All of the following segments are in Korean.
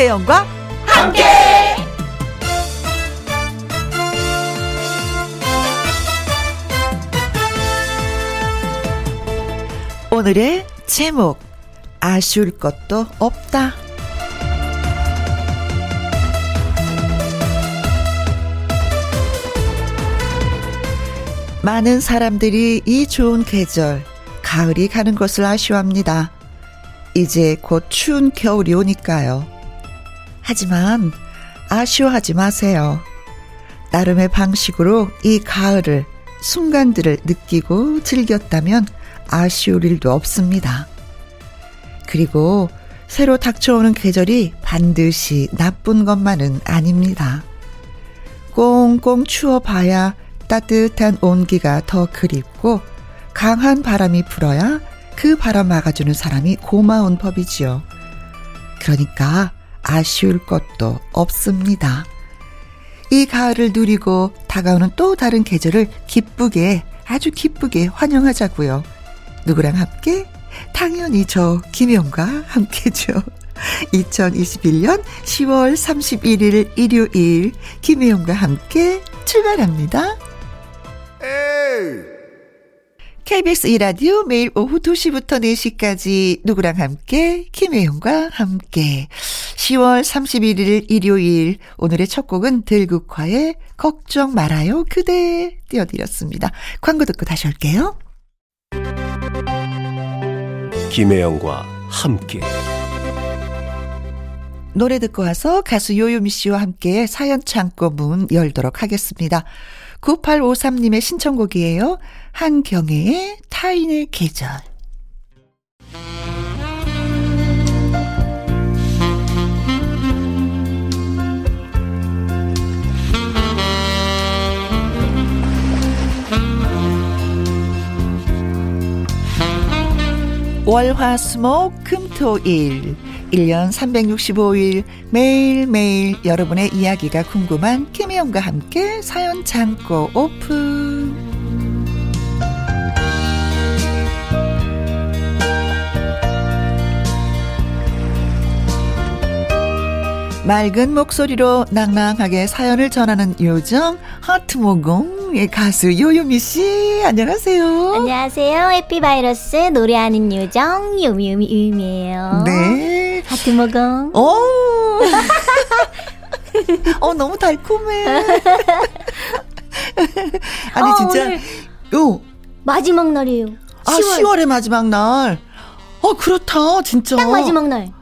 김혜영과 함께. 오늘의 제목 아쉬울 것도 없다. 많은 사람들이 이 좋은 계절, 가을이 가는 것을 아쉬워합니다. 이제 곧 추운 겨울이 오니까요. 하지만 아쉬워하지 마세요. 나름의 방식으로 이 가을을, 순간들을 느끼고 즐겼다면 아쉬울 일도 없습니다. 그리고 새로 닥쳐오는 계절이 반드시 나쁜 것만은 아닙니다. 꽁꽁 추워봐야 따뜻한 온기가 더 그립고 강한 바람이 불어야 그 바람 막아주는 사람이 고마운 법이지요. 그러니까 아쉬울 것도 없습니다. 이 가을을 누리고 다가오는 또 다른 계절을 기쁘게 아주 기쁘게 환영하자고요. 누구랑 함께? 당연히 저 김영과 함께죠. 2021년 10월 31일 일요일 김혜영과 함께 출발합니다. 에이. KBS 이라디오 매일 오후 2시부터 4시까지 누구랑 함께 김혜영과 함께 10월 31일 일요일 오늘의 첫 곡은 들국화의 걱정 말아요 그대 띄워드렸습니다. 광고 듣고 다시 올게요. 김혜영과 함께 노래 듣고 와서 가수 요요미 씨와 함께 사연 창고 문 열도록 하겠습니다. 9853님의 신청곡이에요. 한경애의 타인의 계절. 월화수목 금토일. 1년 365일 매일매일 여러분의 이야기가 궁금한 김혜영과 함께 사연 창고 오픈 맑은 목소리로 낭낭하게 사연을 전하는 요정 하트모공의 가수 요요미 씨 안녕하세요. 안녕하세요. 해피바이러스 노래하는 요정 요미요미 유미예요. 네. 하트모공. 오. 어 너무 달콤해. 아니 어, 진짜 요 마지막 날이에요. 10월. 아 10월의 마지막 날. 어 그렇다 진짜. 딱 마지막 날.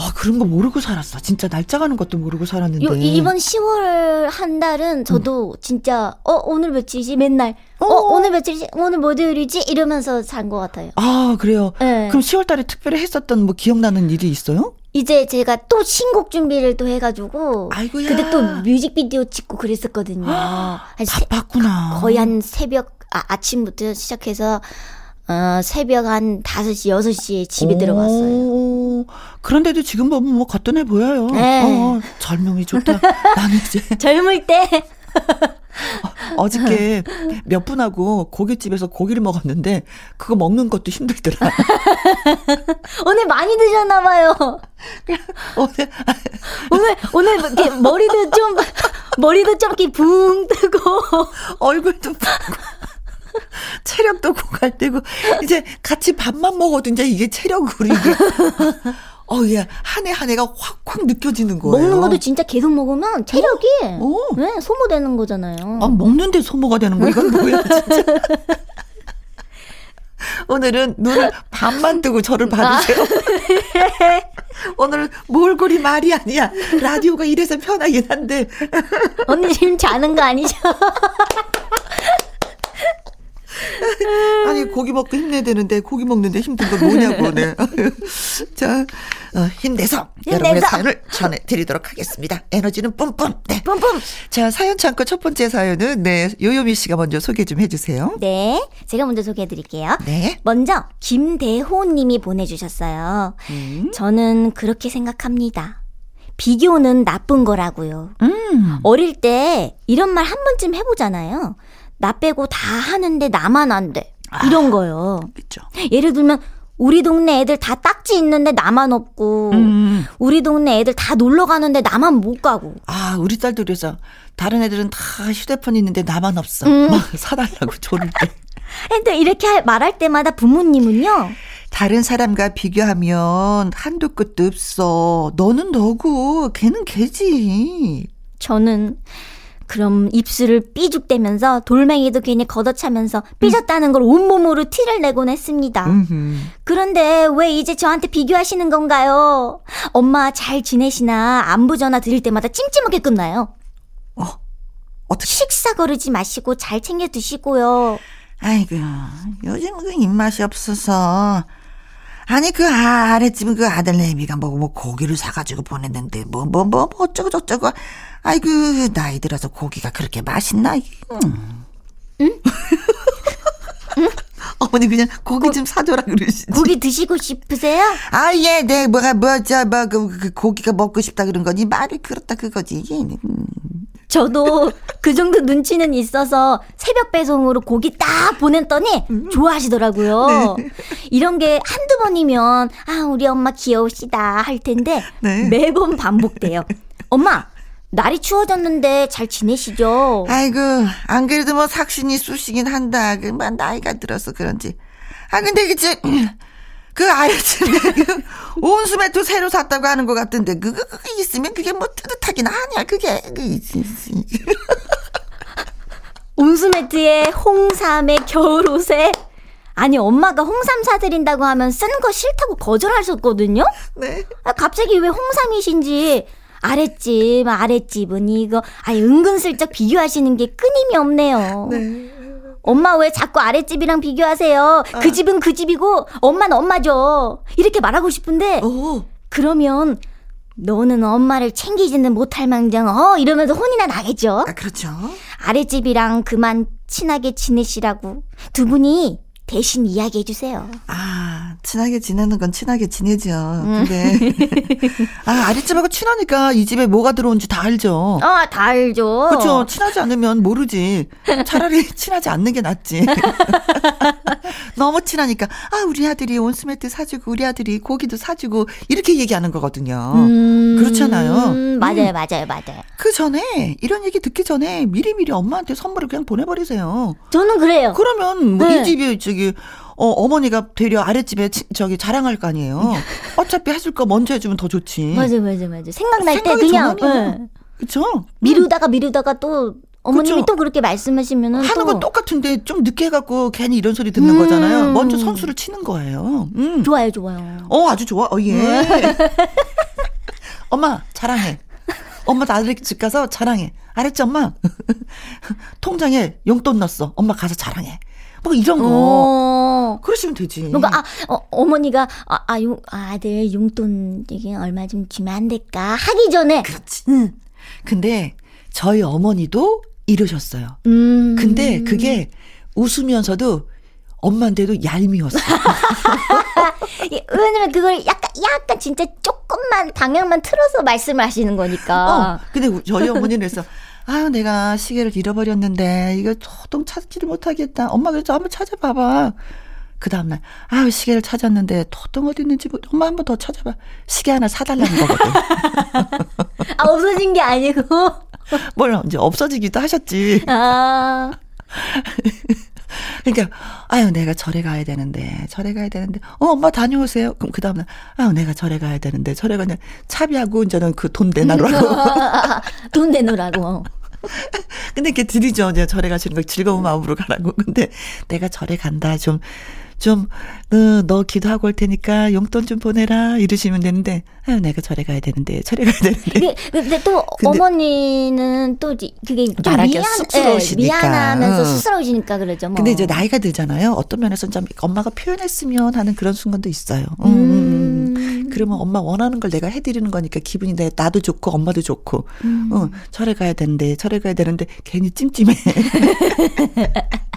아, 그런 거 모르고 살았어. 진짜 날짜 가는 것도 모르고 살았는데. 요, 이번 10월 한 달은 저도 음. 진짜, 어, 오늘 며칠이지? 맨날, 어, 어 오늘 며칠이지? 오늘 뭐요일이지? 이러면서 산 것 같아요. 아, 그래요? 네. 그럼 10월 달에 특별히 했었던 뭐 기억나는 일이 있어요? 이제 제가 또 신곡 준비를 또 해가지고. 아이고야. 근데 또 뮤직비디오 찍고 그랬었거든요. 아, 바빴구나. 거의 한 새벽, 아, 아침부터 시작해서 어, 새벽 한 5시, 6시에 집에 오, 들어갔어요. 그런데도 지금 보면 뭐 거뜬해 보여요. 네. 어, 젊음이 좋다. 나는 이제. 젊을 때. 어, 저께 몇 분하고 고깃집에서 고기를 먹었는데 그거 먹는 것도 힘들더라. 오늘 많이 드셨나 봐요. 오늘 오늘 오늘 이렇게 머리도 좀 머리도 좀 이렇게 붕 뜨고 얼굴도 붕. 체력도 고갈되고 이제 같이 밥만 먹어도 이제 이게 체력으로 이게 어, 예. 한 해 한 해가 확확 느껴지는 거예요. 먹는 것도 진짜 계속 먹으면 체력이 어? 어. 네, 소모되는 거잖아요. 아, 먹는데 소모가 되는 거 이건 뭐야, 진짜. 오늘은 눈을 반만 뜨고 저를 봐주세요. 오늘은 몰골이 말이 아니야. 라디오가 이래서 편하긴 한데. 언니 지금 자는 거 아니죠? 아니 고기 먹고 힘내야 되는데 고기 먹는데 힘든 건 뭐냐고 네. 자 어, 힘내서, 힘내서 여러분의 사연을 전해드리도록 하겠습니다. 에너지는 뿜뿜. 네. 뿜뿜. 자 사연 창고 첫 번째 사연은 네 요요미 씨가 먼저 소개 좀 해주세요. 네, 제가 먼저 소개해드릴게요. 네. 먼저 김대호님이 보내주셨어요. 음. 저는 그렇게 생각합니다. 비교는 나쁜 거라고요. 음. 어릴 때 이런 말 한 번쯤 해보잖아요. 나 빼고 다 하는데 나만 안 돼. 이런 아, 거요. 있죠. 예를 들면 우리 동네 애들 다 딱지 있는데 나만 없고 음. 우리 동네 애들 다 놀러 가는데 나만 못 가고 아 우리 딸도 그래서 다른 애들은 다 휴대폰 있는데 나만 없어 음. 막 사달라고 조를 때 근데 이렇게 말할 때마다 부모님은요 다른 사람과 비교하면 한도 끝도 없어 너는 너고 걔는 걔지 저는 그럼 입술을 삐죽대면서 돌멩이도 괜히 걷어차면서 삐졌다는 걸 온몸으로 티를 내곤 했습니다. 그런데 왜 이제 저한테 비교하시는 건가요? 엄마 잘 지내시나 안부 전화 드릴 때마다 찜찜하게 끝나요. 어, 어떻게? 식사 거르지 마시고 잘 챙겨 드시고요. 아이고, 요즘 그 입맛이 없어서. 아니 그 아랫집은 그 아들 내미가 뭐, 뭐 고기를 사가지고 보냈는데 뭐 뭐 뭐 뭐, 뭐, 어쩌고 저쩌고 아이고 나이 들어서 고기가 그렇게 맛있나? 음. 응? 응? 어머니 그냥 고기 고, 좀 사줘라 그러시지. 고기 드시고 싶으세요? 아 예, 네 뭐가 뭐저 뭐 그 그 고기가 먹고 싶다 그런 거니 말이 그렇다 그거지. 음. 저도 그 정도 눈치는 있어서 새벽 배송으로 고기 딱 보냈더니 음. 좋아하시더라고요. 네. 이런 게 한두 번이면 아 우리 엄마 귀여우시다 할 텐데 네. 매번 반복돼요. 엄마 날이 추워졌는데 잘 지내시죠? 아이고, 안 그래도 뭐 삭신이 쑤시긴 한다. 그만 나이가 들어서 그런지. 아, 근데 그치, 그 아이친데 그 온수매트 새로 샀다고 하는 것 같은데, 그거, 그거 있으면 그게 뭐 뜨뜻하긴 하냐, 그게. 그 온수매트에 홍삼에 겨울옷에 아니 엄마가 홍삼 사드린다고 하면 쓰는 거 싫다고 거절하셨거든요. 네. 아, 갑자기 왜 홍삼이신지 아랫집, 아랫집은 이거, 아니, 은근슬쩍 비교하시는 게 끊임이 없네요. 네. 엄마 왜 자꾸 아랫집이랑 비교하세요? 아. 그 집은 그 집이고, 엄마는 엄마죠. 이렇게 말하고 싶은데, 오. 그러면, 너는 엄마를 챙기지는 못할 망정, 어? 이러면서 혼이나 나겠죠? 아, 그렇죠. 아랫집이랑 그만 친하게 지내시라고. 두 분이 대신 이야기해 주세요. 아, 친하게 지내는 건 친하게 지내죠. 음. 근데 아, 아랫집하고 친하니까 이 집에 뭐가 들어온지 다 알죠. 아, 다 알죠. 그렇죠. 친하지 않으면 모르지. 차라리 친하지 않는 게 낫지. 너무 친하니까 아, 우리 아들이 온스매트 사주고 우리 아들이 고기도 사주고 이렇게 얘기하는 거거든요. 음, 그렇잖아요. 음, 맞아요, 맞아요, 맞아요. 그 전에 이런 얘기 듣기 전에 미리미리 엄마한테 선물을 그냥 보내버리세요. 저는 그래요. 그러면 뭐이 네. 집에 저기 어, 어머니가 되려 아랫집에 치, 저기 자랑할 거 아니에요. 어차피 해줄 거 먼저 해주면 더 좋지. 맞아, 맞아, 맞아. 생각날 때 그냥. 네. 그쵸? 미루다가 미루다가 또 어머님이 그쵸? 또 그렇게 말씀하시면은 하는 건 똑같은데 좀 늦게 해갖고 괜히 이런 소리 듣는 음. 거잖아요. 먼저 선수를 치는 거예요. 음. 좋아요, 좋아요. 어, 아주 좋아. 어, 예. 네. 엄마 자랑해. 엄마 나들 집 가서 자랑해. 알았지 엄마? 통장에 용돈 넣었어. 엄마 가서 자랑해. 뭐 이런 거. 어. 그러시면 되지. 뭔가 아 어, 어머니가 아, 아 용, 아들 용돈 이게 얼마 좀 주면 안 될까 하기 전에. 그렇지. 응. 근데 저희 어머니도 이러셨어요. 음. 근데 그게 웃으면서도 엄마인데도 얄미웠어. 왜냐면 그걸 약간 약간 진짜 조금만 방향만 틀어서 말씀을 하시는 거니까. 어, 근데 저희 어머니는 그래서 아, 내가 시계를 잃어버렸는데 이거 도통 찾지를 못하겠다. 엄마 그래서 한번 찾아봐봐. 그 다음날 아 시계를 찾았는데 도통 어디 있는지 엄마 한 번 더 찾아봐. 시계 하나 사달라는 거거든. 아 없어진 게 아니고. 몰라 이제 없어지기도 하셨지. 아. 그러니까 아유 내가 절에 가야 되는데 절에 가야 되는데 어 엄마 다녀오세요. 그럼 그 다음날 아유 내가 절에 가야 되는데 절에 가냐 차비하고 이제는 그 돈 내놔라고. 돈 내놓으라고. 근데 이렇게 드리죠. 이제 절에 가시는 거 즐거운 마음으로 가라고. 근데 내가 절에 간다. 좀, 좀, 어, 너 기도하고 올 테니까 용돈 좀 보내라. 이러시면 되는데, 아유, 내가 절에 가야 되는데, 절에 가야 되는데. 근데, 또 근데 어머니는 또 그게 좀 미안. 예, 미안하면서 어. 쑥스러우시니까 그러죠. 뭐. 근데 이제 나이가 들잖아요. 어떤 면에서는 좀 엄마가 표현했으면 하는 그런 순간도 있어요. 음. 음. 음. 그러면 엄마 원하는 걸 내가 해드리는 거니까 기분이 내 나도 좋고 엄마도 좋고 음. 어 절에 가야 되는데 절에 가야 되는데 괜히 찜찜해.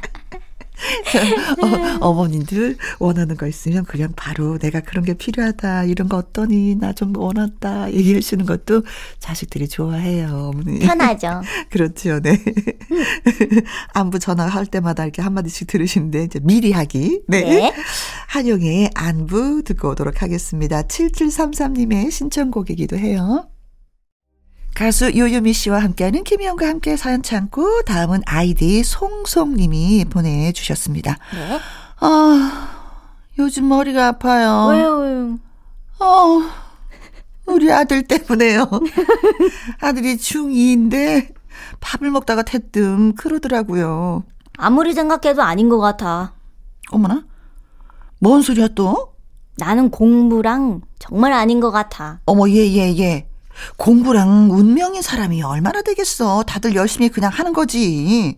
어, 머님들 원하는 거 있으면 그냥 바로 내가 그런 게 필요하다. 이런 거 어떠니? 나 좀 원한다. 얘기해 주는 것도 자식들이 좋아해요. 어머니. 편하죠. 그렇죠. 네. 안부 전화할 때마다 이렇게 한 마디씩 들으시는데 이제 미리 하기. 네. 네. 한용의 안부 듣고 오도록 하겠습니다. 7733님의 신청곡이기도 해요. 가수 요요미 씨와 함께하는 김희영과 함께 사연 참고 다음은 아이디 송송님이 보내주셨습니다. 네? 아 요즘 머리가 아파요. 왜요? 왜요? 어 우리 아들 때문에요. 아들이 중2인데 밥을 먹다가 대뜸 그러더라고요. 아무리 생각해도 아닌 것 같아. 어머나? 뭔 소리야 또? 나는 공부랑 정말 아닌 것 같아. 어머, 예, 예, 예. 공부랑 운명인 사람이 얼마나 되겠어. 다들 열심히 그냥 하는 거지.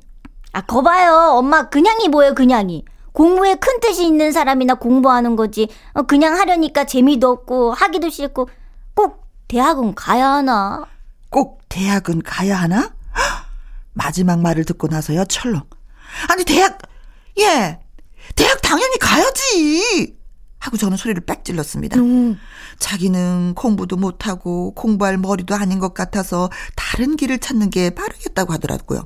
아, 거봐요. 엄마, 그냥이 뭐예요, 그냥이. 공부에 큰 뜻이 있는 사람이나 공부하는 거지. 어, 그냥 하려니까 재미도 없고, 하기도 싫고, 꼭 대학은 가야 하나? 꼭 대학은 가야 하나? 마지막 말을 듣고 나서야 철렁. 아니, 대학, 예, 대학 당연히 가야지! 하고 저는 소리를 빽 질렀습니다. 음. 자기는 공부도 못하고 공부할 머리도 아닌 것 같아서 다른 길을 찾는 게 빠르겠다고 하더라고요.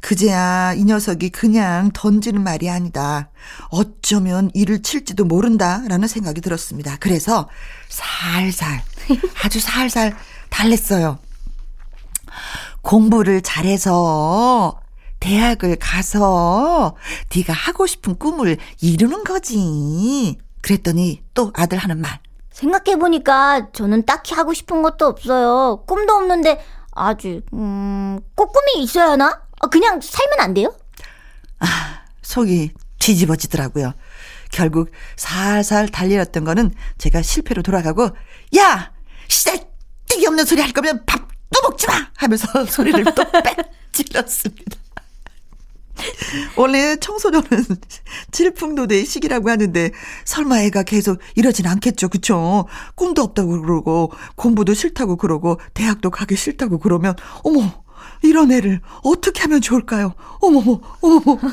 그제야 이 녀석이 그냥 던지는 말이 아니다. 어쩌면 일을 칠지도 모른다라는 생각이 들었습니다. 그래서 살살, 아주 살살 달랬어요. 공부를 잘해서 대학을 가서 네가 하고 싶은 꿈을 이루는 거지. 그랬더니 또 아들 하는 말. 생각해보니까 저는 딱히 하고 싶은 것도 없어요. 꿈도 없는데 아주, 음, 꼭 꿈이 있어야 하나? 아, 그냥 살면 안 돼요? 아, 속이 뒤집어지더라고요. 결국 살살 달려왔던 거는 제가 실패로 돌아가고, 야! 씨떼기 없는 소리 할 거면 밥도 먹지 마! 하면서 소리를 또 빽 찔렀습니다. 원래 청소년은 질풍노도의 시기라고 하는데 설마 애가 계속 이러진 않겠죠. 그쵸? 꿈도 없다고 그러고 공부도 싫다고 그러고 대학도 가기 싫다고 그러면 어머 이런 애를 어떻게 하면 좋을까요? 어머머 어머머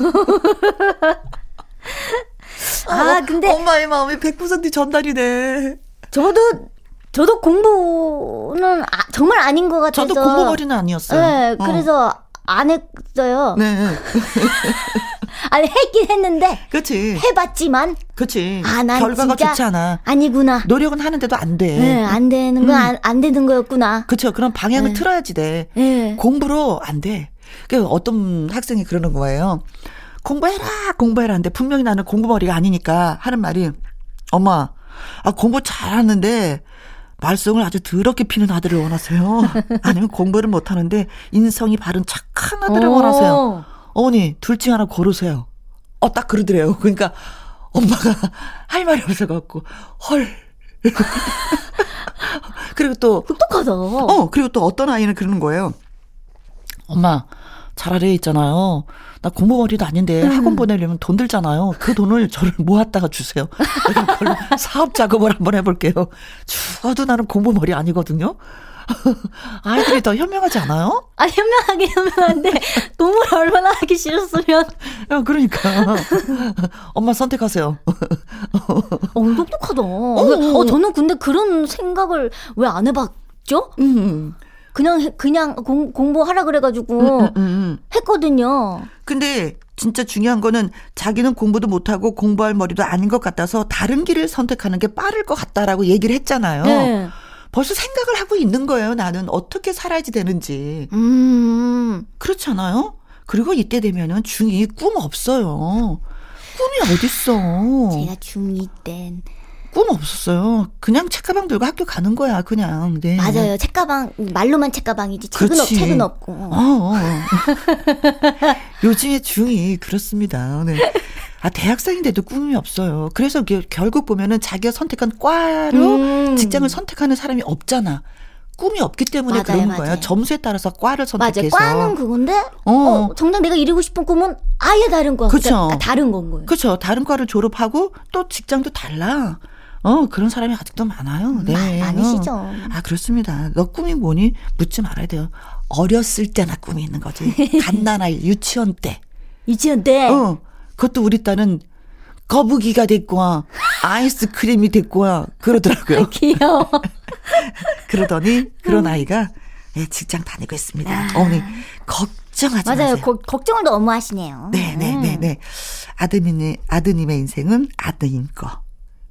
아 근데 엄마의 마음이 100% 전달이네. 저도 저도 공부는 아, 정말 아닌 것 같아서 저도 공부머리는 아니었어요. 네, 그래서 어. 안 했어요. 네. 아니 했긴 했는데. 그렇지. 해봤지만. 그렇지. 아, 난 결과가 좋지 않아. 아니구나. 노력은 하는데도 안 돼. 네, 안 되는 건안 음. 안 되는 거였구나. 그렇죠. 그럼 방향을 네. 틀어야지 돼. 네. 공부로 안 돼. 그 어떤 학생이 그러는 거예요. 공부해라, 공부해라. 근데 분명히 나는 공부머리가 아니니까 하는 말이 엄마, 아 공부 잘하는데 말썽을 아주 더럽게 피는 아들을 원하세요? 아니면 공부를 못하는데 인성이 바른 착한 아들을 원하세요? 어머니, 둘 중 하나 고르세요. 어, 딱 그러더래요. 그러니까 엄마가 할 말이 없어갖고, 헐. 그리고 또. 똑똑하다. 어, 그리고 또 어떤 아이는 그러는 거예요. 엄마, 차라리 있잖아요. 나 공부머리도 아닌데 음. 학원 보내려면 돈 들잖아요. 그 돈을 저를 모았다가 주세요. 그걸로 사업 작업을 한번 해볼게요. 죽어도 나는 공부머리 아니거든요. 아이들이 더 현명하지 않아요? 아, 현명하게 현명한데, 동물 얼마나 하기 싫었으면. 야, 그러니까. 엄마 선택하세요. 어, 똑똑하다. 어, 어, 저는 근데 그런 생각을 왜 안 해봤죠? 음. 그냥 그냥 공, 공부하라 그래가지고 음, 음, 음, 음. 했거든요. 근데 진짜 중요한 거는 자기는 공부도 못하고 공부할 머리도 아닌 것 같아서 다른 길을 선택하는 게 빠를 것 같다라고 얘기를 했잖아요. 네. 벌써 생각을 하고 있는 거예요. 나는 어떻게 살아야지 되는지. 음. 그렇잖아요. 그리고 이때 되면은 중2 꿈 없어요. 꿈이 어딨어. 제가 중2 땐 꿈 없었어요. 그냥 책가방 들고 학교 가는 거야, 그냥. 네. 맞아요. 책가방, 말로만 책가방이지. 책은, 없, 책은 없고. 어, 어. 요즘에 중이 그렇습니다. 네. 아, 대학생인데도 꿈이 없어요. 그래서 결국 보면은 자기가 선택한 과로 음. 직장을 선택하는 사람이 없잖아. 꿈이 없기 때문에 맞아요, 그런 맞아요. 거예요. 점수에 따라서 과를 선택해서. 맞아요. 과는 그건데 어. 어 정작 내가 이루고 싶은 꿈은 아예 다른 거. 그렇죠. 그러니까 다른 건 거예요. 그렇죠. 다른 과를 졸업하고 또 직장도 달라. 어, 그런 사람이 아직도 많아요. 네. 많으시죠. 어. 아, 그렇습니다. 너 꿈이 뭐니? 묻지 말아야 돼요. 어렸을 때나 꿈이 있는 거지. 갓난아이, 유치원 때. 유치원 때? 어. 그것도 우리 딸은 거북이가 됐고 아이스크림이 됐고 그러더라고요. 귀여워. 그러더니 그런 아이가 예, 직장 다니고 있습니다. 아. 어머니 걱정하지 맞아요. 마세요. 고, 걱정을 너무 하시네요. 네, 네, 네, 네. 아드님의 아드님의 인생은 아드님 거.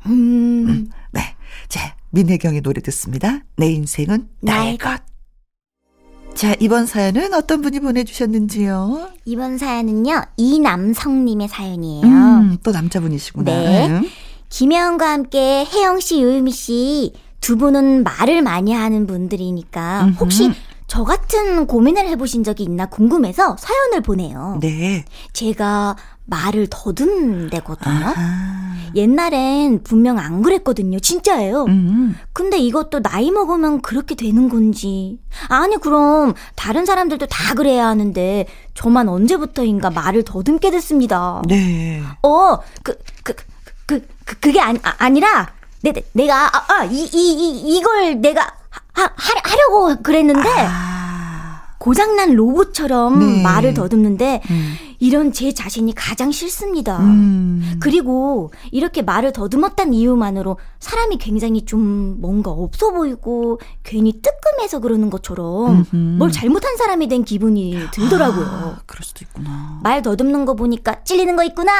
음. 음. 네. 자, 민혜경의 노래 듣습니다. 내 인생은 나의 것. 자, 이번 사연은 어떤 분이 보내주셨는지요? 이번 사연은요, 이남성님의 사연이에요. 음, 또 남자분이시구나. 네. 음. 김혜영과 함께 혜영씨, 요유미씨, 두 분은 말을 많이 하는 분들이니까, 혹시 저 같은 고민을 해보신 적이 있나 궁금해서 사연을 보내요. 네. 제가 말을 더듬대거든요. 옛날엔 분명 안 그랬거든요. 진짜예요. 음. 근데 이것도 나이 먹으면 그렇게 되는 건지. 아니, 그럼 다른 사람들도 다 그래야 하는데 저만 언제부터인가 말을 더듬게 됐습니다. 네. 어, 그, 그, 그, 그, 그게 아니, 아, 아니라 내, 내가, 아, 아, 이, 이, 이, 이걸 내가 하, 하, 하려고 그랬는데. 아. 고장난 로봇처럼 네. 말을 더듬는데 음. 이런 제 자신이 가장 싫습니다. 음. 그리고 이렇게 말을 더듬었단 이유만으로 사람이 굉장히 좀 뭔가 없어 보이고 괜히 뜨끔해서 그러는 것처럼 음흠. 뭘 잘못한 사람이 된 기분이 들더라고요. 아, 그럴 수도 있구나. 말 더듬는 거 보니까 찔리는 거 있구나.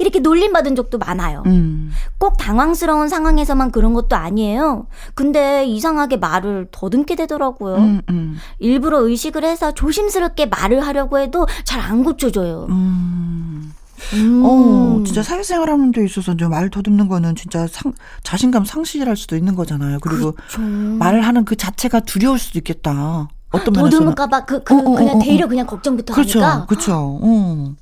이렇게 놀림받은 적도 많아요. 음. 꼭 당황스러운 상황에서만 그런 것도 아니에요. 근데 이상하게 말을 더듬게 되더라고요. 음, 음. 일부러 의식을 해서 조심스럽게 말을 하려고 해도 잘 안 고쳐져요. 음. 음. 어, 진짜 사회생활 하는 데 있어서 말 더듬는 거는 진짜 상, 자신감 상실할 수도 있는 거잖아요. 그리고 그렇죠. 말을 하는 그 자체가 두려울 수도 있겠다. 어떤 더듬을까봐 그, 그, 어, 어, 그냥 어, 어, 대려 그냥 걱정부터 그렇죠, 하니까. 그렇죠. 어.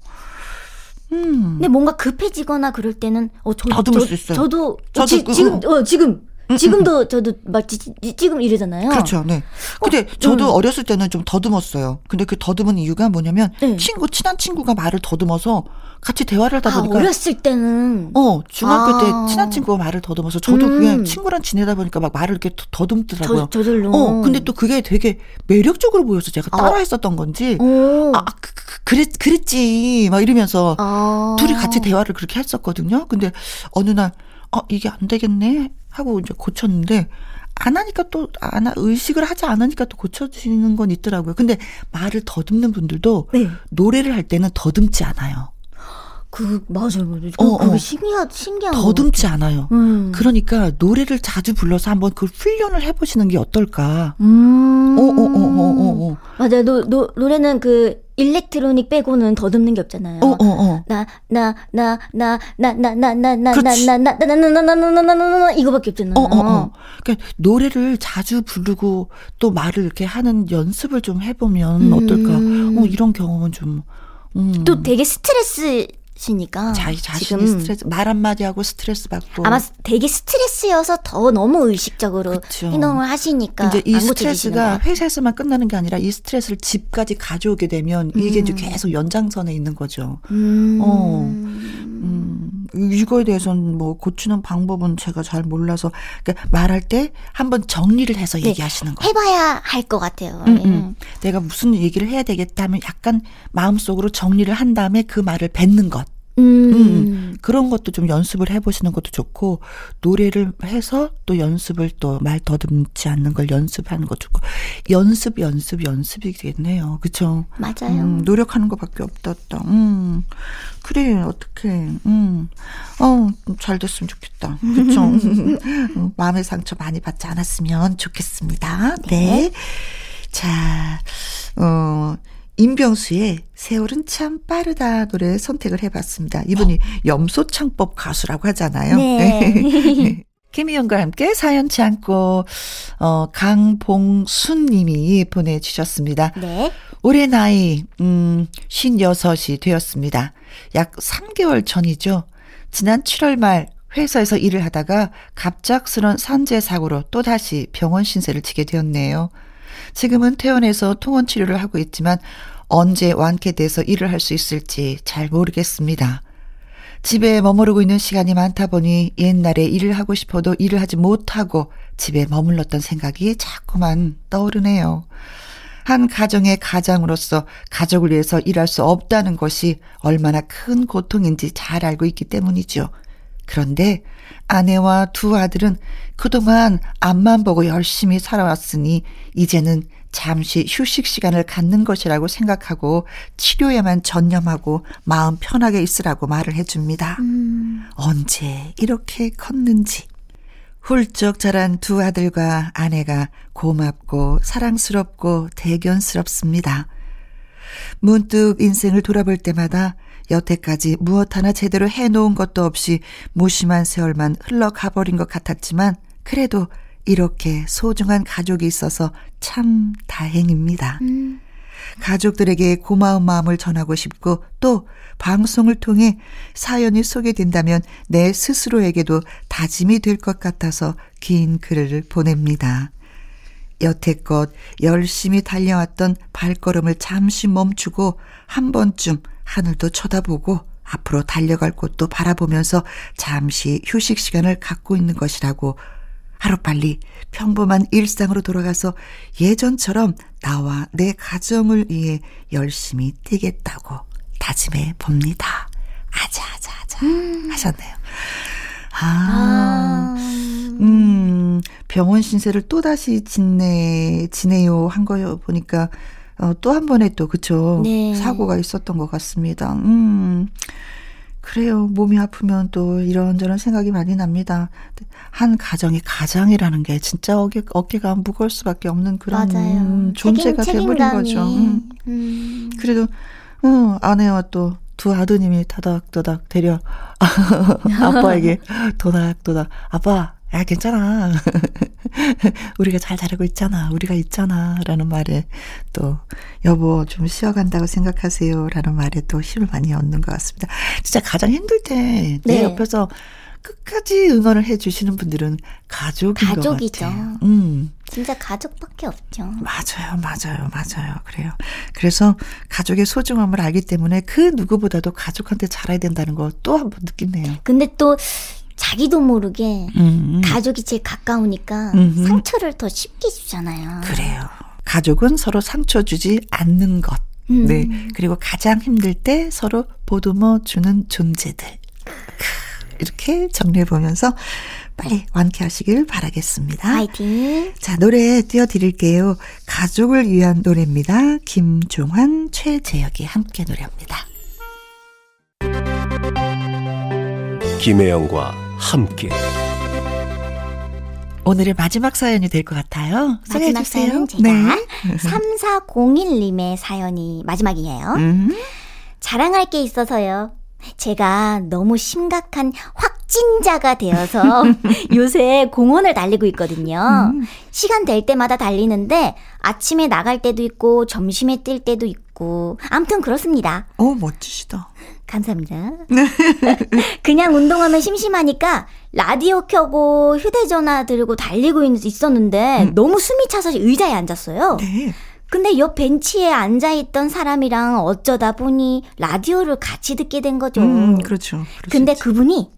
음. 근데 뭔가 급해지거나 그럴 때는 어 저, 더듬을 저, 수 있어요. 저도, 저도 지, 그, 지금 어 지금 음, 지금도 음. 저도 막 지, 지, 지금 이러잖아요. 그렇죠. 네. 근데 어, 저도 음. 어렸을 때는 좀 더듬었어요. 근데 그 더듬은 이유가 뭐냐면 네. 친구 친한 친구가 말을 더듬어서 같이 대화를 하다 아, 보니까 아, 어렸을 때는 어 중학교 아. 때 친한 친구가 말을 더듬어서 저도 음. 그냥 친구랑 지내다 보니까 막 말을 이렇게 더듬더라고요. 저, 저절로. 어 근데 또 그게 되게 매력적으로 보여서 제가 아. 따라했었던 건지 오. 아 그, 그, 그랬 그랬지 막 이러면서 아. 둘이 같이 대화를 그렇게 했었거든요. 근데 어느 날 어, 이게 안 되겠네 하고 이제 고쳤는데 안 하니까 또안 의식을 하지 않으니까 또 고쳐지는 건 있더라고요. 근데 말을 더듬는 분들도 네. 노래를 할 때는 더듬지 않아요. 그 맞아요, 맞아요. 어, 어. 신기한 신기한 더듬지 않아요. 음. 그러니까 노래를 자주 불러서 한번 그 훈련을 해보시는 게 어떨까. 음. 어, 어, 어, 어, 어, 어. 맞아요. 노, 노, 노래는 그 electronic 빼고는 더듬는 게 없잖아요. 어, 어, 어. 나, 나, 나, 나, 나, 나, 나, 나, 나, 나, 나, 나, 나, 나, 나, 나, 나, 나, 이거밖에 없잖아요. 어, 어, 어. 그러니까 노래를 자주 부르고 또 말을 이렇게 하는 연습을 좀 해보면 어떨까. 어, 이런 경험은 좀. 음. 또 되게 스트레스 시니까 자기 자신이 스트레스 말 한마디 하고 스트레스 받고 아마 되게 스트레스여서 더 너무 의식적으로 그쵸. 행동을 하시니까 이제 이 스트레스가 회사에서만 끝나는 게 아니라 이 스트레스를 집까지 가져오게 되면 음. 이게 이제 계속 연장선에 있는 거죠. 음. 어. 음. 이거에 대해서는 뭐 고치는 방법은 제가 잘 몰라서 그러니까 말할 때 한번 정리를 해서 네. 얘기하시는 거. 해봐야 할 것 같아요. 음, 음. 내가 무슨 얘기를 해야 되겠다 하면 약간 마음속으로 정리를 한 다음에 그 말을 뱉는 것. 음. 음. 그런 것도 좀 연습을 해보시는 것도 좋고 노래를 해서 또 연습을 또 말 더듬지 않는 걸 연습하는 것도 좋고 연습 연습 연습이겠네요. 그렇죠? 맞아요. 음, 노력하는 것밖에 없다. 음. 그래 어떻게 음. 어, 잘 됐으면 좋겠다. 그렇죠? 음, 마음의 상처 많이 받지 않았으면 좋겠습니다. 네. 네. 자. 어 임병수의 세월은 참 빠르다 노래 선택을 해봤습니다. 이분이 염소창법 가수라고 하잖아요. 네. 김희영과 함께 사연치 않고, 어, 강봉순 님이 보내 주셨습니다. 네. 올해 나이, 음, 56이 되었습니다. 약 3개월 전이죠. 지난 7월 말 회사에서 일을 하다가 갑작스런 산재 사고로 또다시 병원 신세를 지게 되었네요. 지금은 퇴원해서 통원 치료를 하고 있지만 언제 완쾌돼서 일을 할 수 있을지 잘 모르겠습니다. 집에 머무르고 있는 시간이 많다 보니 옛날에 일을 하고 싶어도 일을 하지 못하고 집에 머물렀던 생각이 자꾸만 떠오르네요. 한 가정의 가장으로서 가족을 위해서 일할 수 없다는 것이 얼마나 큰 고통인지 잘 알고 있기 때문이죠. 그런데 아내와 두 아들은 그동안 앞만 보고 열심히 살아왔으니 이제는 잠시 휴식 시간을 갖는 것이라고 생각하고 치료에만 전념하고 마음 편하게 있으라고 말을 해줍니다. 음. 언제 이렇게 컸는지. 훌쩍 자란 두 아들과 아내가 고맙고 사랑스럽고 대견스럽습니다. 문득 인생을 돌아볼 때마다 여태까지 무엇 하나 제대로 해놓은 것도 없이 무심한 세월만 흘러가버린 것 같았지만 그래도 이렇게 소중한 가족이 있어서 참 다행입니다. 음. 가족들에게 고마운 마음을 전하고 싶고 또 방송을 통해 사연이 소개된다면 내 스스로에게도 다짐이 될 것 같아서 긴 글을 보냅니다. 여태껏 열심히 달려왔던 발걸음을 잠시 멈추고 한 번쯤 하늘도 쳐다보고 앞으로 달려갈 곳도 바라보면서 잠시 휴식 시간을 갖고 있는 것이라고 하루빨리 평범한 일상으로 돌아가서 예전처럼 나와 내 가정을 위해 열심히 뛰겠다고 다짐해 봅니다. 아자, 아자, 아자. 음. 하셨네요. 아, 아, 음, 병원 신세를 또다시 지내, 지내요 한 거 보니까, 어, 또 한 번에 또, 그쵸. 네. 사고가 있었던 것 같습니다. 음. 그래요. 몸이 아프면 또 이런저런 생각이 많이 납니다. 한 가정이 가장이라는 게 진짜 어깨, 어깨가 무거울 수밖에 없는 그런 음, 존재가 책임, 돼버린 거죠. 음. 음. 그래도 어, 아내와 또 두 아드님이 다닥다닥 데려 아빠에게 도닥도닥 아빠 야, 괜찮아. 우리가 잘 자르고 있잖아. 우리가 있잖아. 라는 말에 또, 여보, 좀 쉬어간다고 생각하세요. 라는 말에 또 힘을 많이 얻는 것 같습니다. 진짜 가장 힘들 때, 내 네. 옆에서 끝까지 응원을 해주시는 분들은 가족인 가족이죠. 것 같아요. 음. 진짜 가족밖에 없죠. 맞아요, 맞아요, 맞아요. 그래요. 그래서 가족의 소중함을 알기 때문에 그 누구보다도 가족한테 잘해야 된다는 거 또 한 번 느끼네요. 근데 또 자기도 모르게 음. 가족이 제일 가까우니까 음. 상처를 더 쉽게 주잖아요. 그래요. 가족은 서로 상처 주지 않는 것. 음. 네. 그리고 가장 힘들 때 서로 보듬어 주는 존재들. 이렇게 정리해 보면서 빨리 완쾌하시길 바라겠습니다. 화이팅. 자, 노래 띄워드릴게요. 가족을 위한 노래입니다. 김종환, 최재혁이 함께 노래합니다. 김혜영과 함께 오늘의 마지막 사연이 될 것 같아요. 마지막 사연은 제가 네. 3401님의 사연이 마지막이에요. 음. 자랑할 게 있어서요. 제가 너무 심각한 확진자가 되어서 요새 공원을 달리고 있거든요. 음. 시간 될 때마다 달리는데 아침에 나갈 때도 있고 점심에 뛸 때도 있고 아무튼 그렇습니다. 어, 멋지시다. 감사합니다. 그냥 운동하면 심심하니까 라디오 켜고 휴대전화 들고 달리고 있었는데 음. 너무 숨이 차서 의자에 앉았어요. 네. 근데 옆 벤치에 앉아있던 사람이랑 어쩌다 보니 라디오를 같이 듣게 된 거죠. 음, 그렇죠. 근데 그분이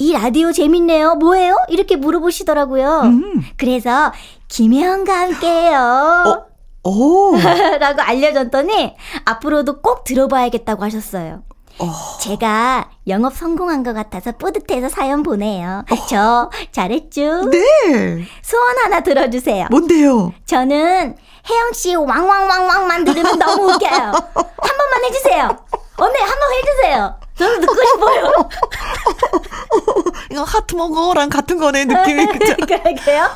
이 라디오 재밌네요. 뭐예요? 이렇게 물어보시더라고요. 음. 그래서 김혜영과 함께해요. 어? 오. 라고 알려줬더니 앞으로도 꼭 들어봐야겠다고 하셨어요. 어. 제가 영업 성공한 것 같아서 뿌듯해서 사연 보내요. 어. 저 잘했죠? 네. 소원 하나 들어주세요. 뭔데요? 저는 혜영 씨 왕왕왕왕만 들으면 너무 웃겨요. 한 번만 해주세요. 언니 한 번 해주세요. 저는 듣고 싶어요. 이거 하트 먹어랑 같은 거네 느낌이 그죠? 그러게요.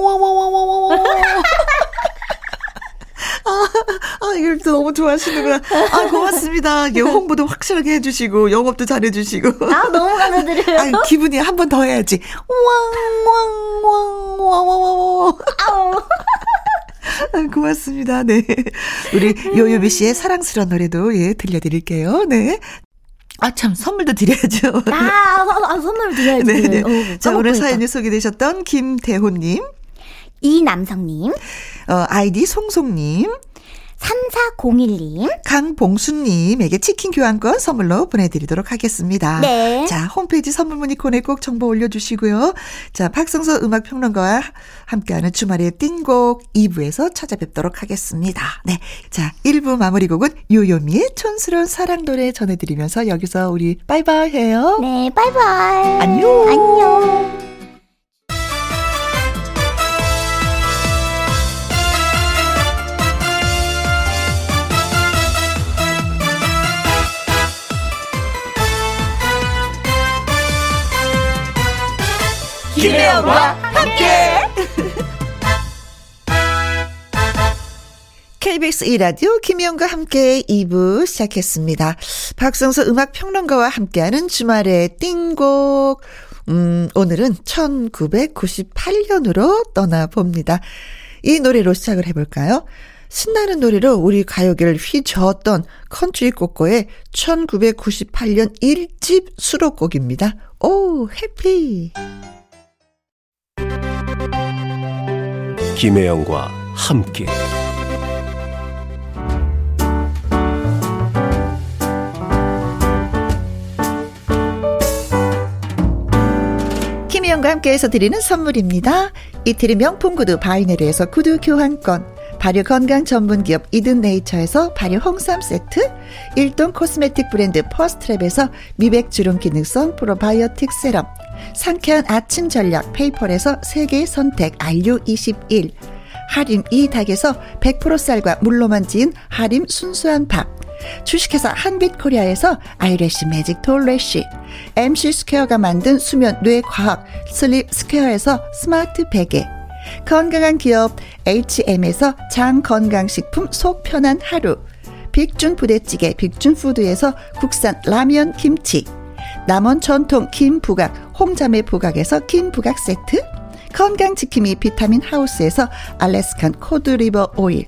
왕왕왕왕왕왕왕왕 아, 아, 이걸 또 너무 좋아하시는구나. 아, 고맙습니다. 이게 홍보도 확실하게 해주시고, 영업도 잘해주시고. 아, 너무 감사드려요. 아, 기분이 한 번 더 해야지. 왕, 왕, 왕, 왕, 왕, 왕. 아우. 아, 고맙습니다. 네. 우리 요요비 씨의 사랑스러운 노래도 예, 들려드릴게요. 네. 아, 참, 선물도 드려야죠. 아, 아 선물 드려야죠. 네네. 네. 자, 오늘 사연이 소개되셨던 김대호님. 이남성님. 어, 아이디 송송님. 3401님. 강봉수님에게 치킨 교환권 선물로 보내드리도록 하겠습니다. 네. 자, 홈페이지 선물 문의콘에 꼭 정보 올려주시고요. 자, 박성서 음악평론가와 함께하는 주말의 띵곡 2부에서 찾아뵙도록 하겠습니다. 네. 자, 1부 마무리 곡은 요요미의 촌스러운 사랑 노래 전해드리면서 여기서 우리 바이바이 해요. 네, 바이바이. 안녕. 안녕. 김혜영과 함께. KBS 2라디오 김혜영과 함께 2부 시작했습니다. 박성서 음악평론가와 함께하는 주말의 띵곡. 음, 오늘은 1998년으로 떠나봅니다. 이 노래로 시작을 해볼까요? 신나는 노래로 우리 가요계를 휘저었던 컨트리 꼬꼬의 1998년 1집 수록곡입니다. Oh, Happy. 김혜영과 함께 김혜영과 함께해서 드리는 선물입니다. 이태리 명품 구두 바이네르에서 구두 교환권 발효 건강 전문 기업 이든 네이처에서 발효 홍삼 세트, 일동 코스메틱 브랜드 퍼스트랩에서 미백 주름 기능성 프로바이오틱 세럼, 상쾌한 아침 전략 페이퍼에서 세계 선택 RU21, 하림 이 닭에서 100% 쌀과 물로만 지은 하림 순수한 밥, 주식회사 한빛코리아에서 아이래쉬 매직 톨래쉬, MC 스퀘어가 만든 수면 뇌 과학 슬립 스퀘어에서 스마트 베개, 건강한 기업 HM에서 장 건강식품 속 편한 하루. 빅준 부대찌개 빅준푸드에서 국산 라면 김치. 남원 전통 김부각 홍자매 부각에서 김부각 세트. 건강지킴이 비타민 하우스에서 알래스칸 코드리버 오일.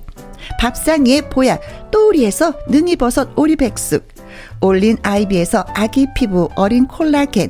밥상 위의 보약 또우리에서 능이버섯 오리백숙. 올린 아이비에서 아기 피부 어린 콜라겐.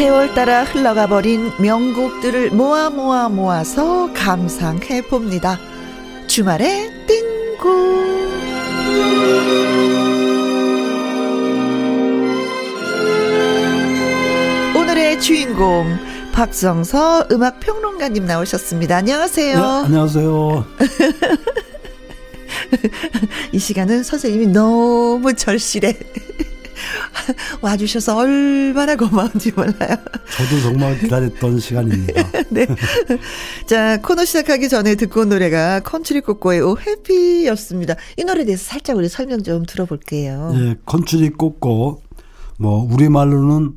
세월 따라 흘러가 버린 명곡들을 모아 모아 모아서 감상해 봅니다. 주말에 띵곡. 오늘의 주인공 박성서 음악 평론가님 나오셨습니다. 안녕하세요. 네, 안녕하세요. 이 시간은 선생님이 너무 절실해. 와주셔서 얼마나 고마운지 몰라요. 저도 정말 기다렸던 시간입니다. 네. 자, 코너 시작하기 전에 듣고 온 노래가 컨츄리 꼬꼬의 오 해피였습니다. 이 노래에 대해서 살짝 우리 설명 좀 들어볼게요. 예, 컨츄리 꼬꼬, 뭐, 우리말로는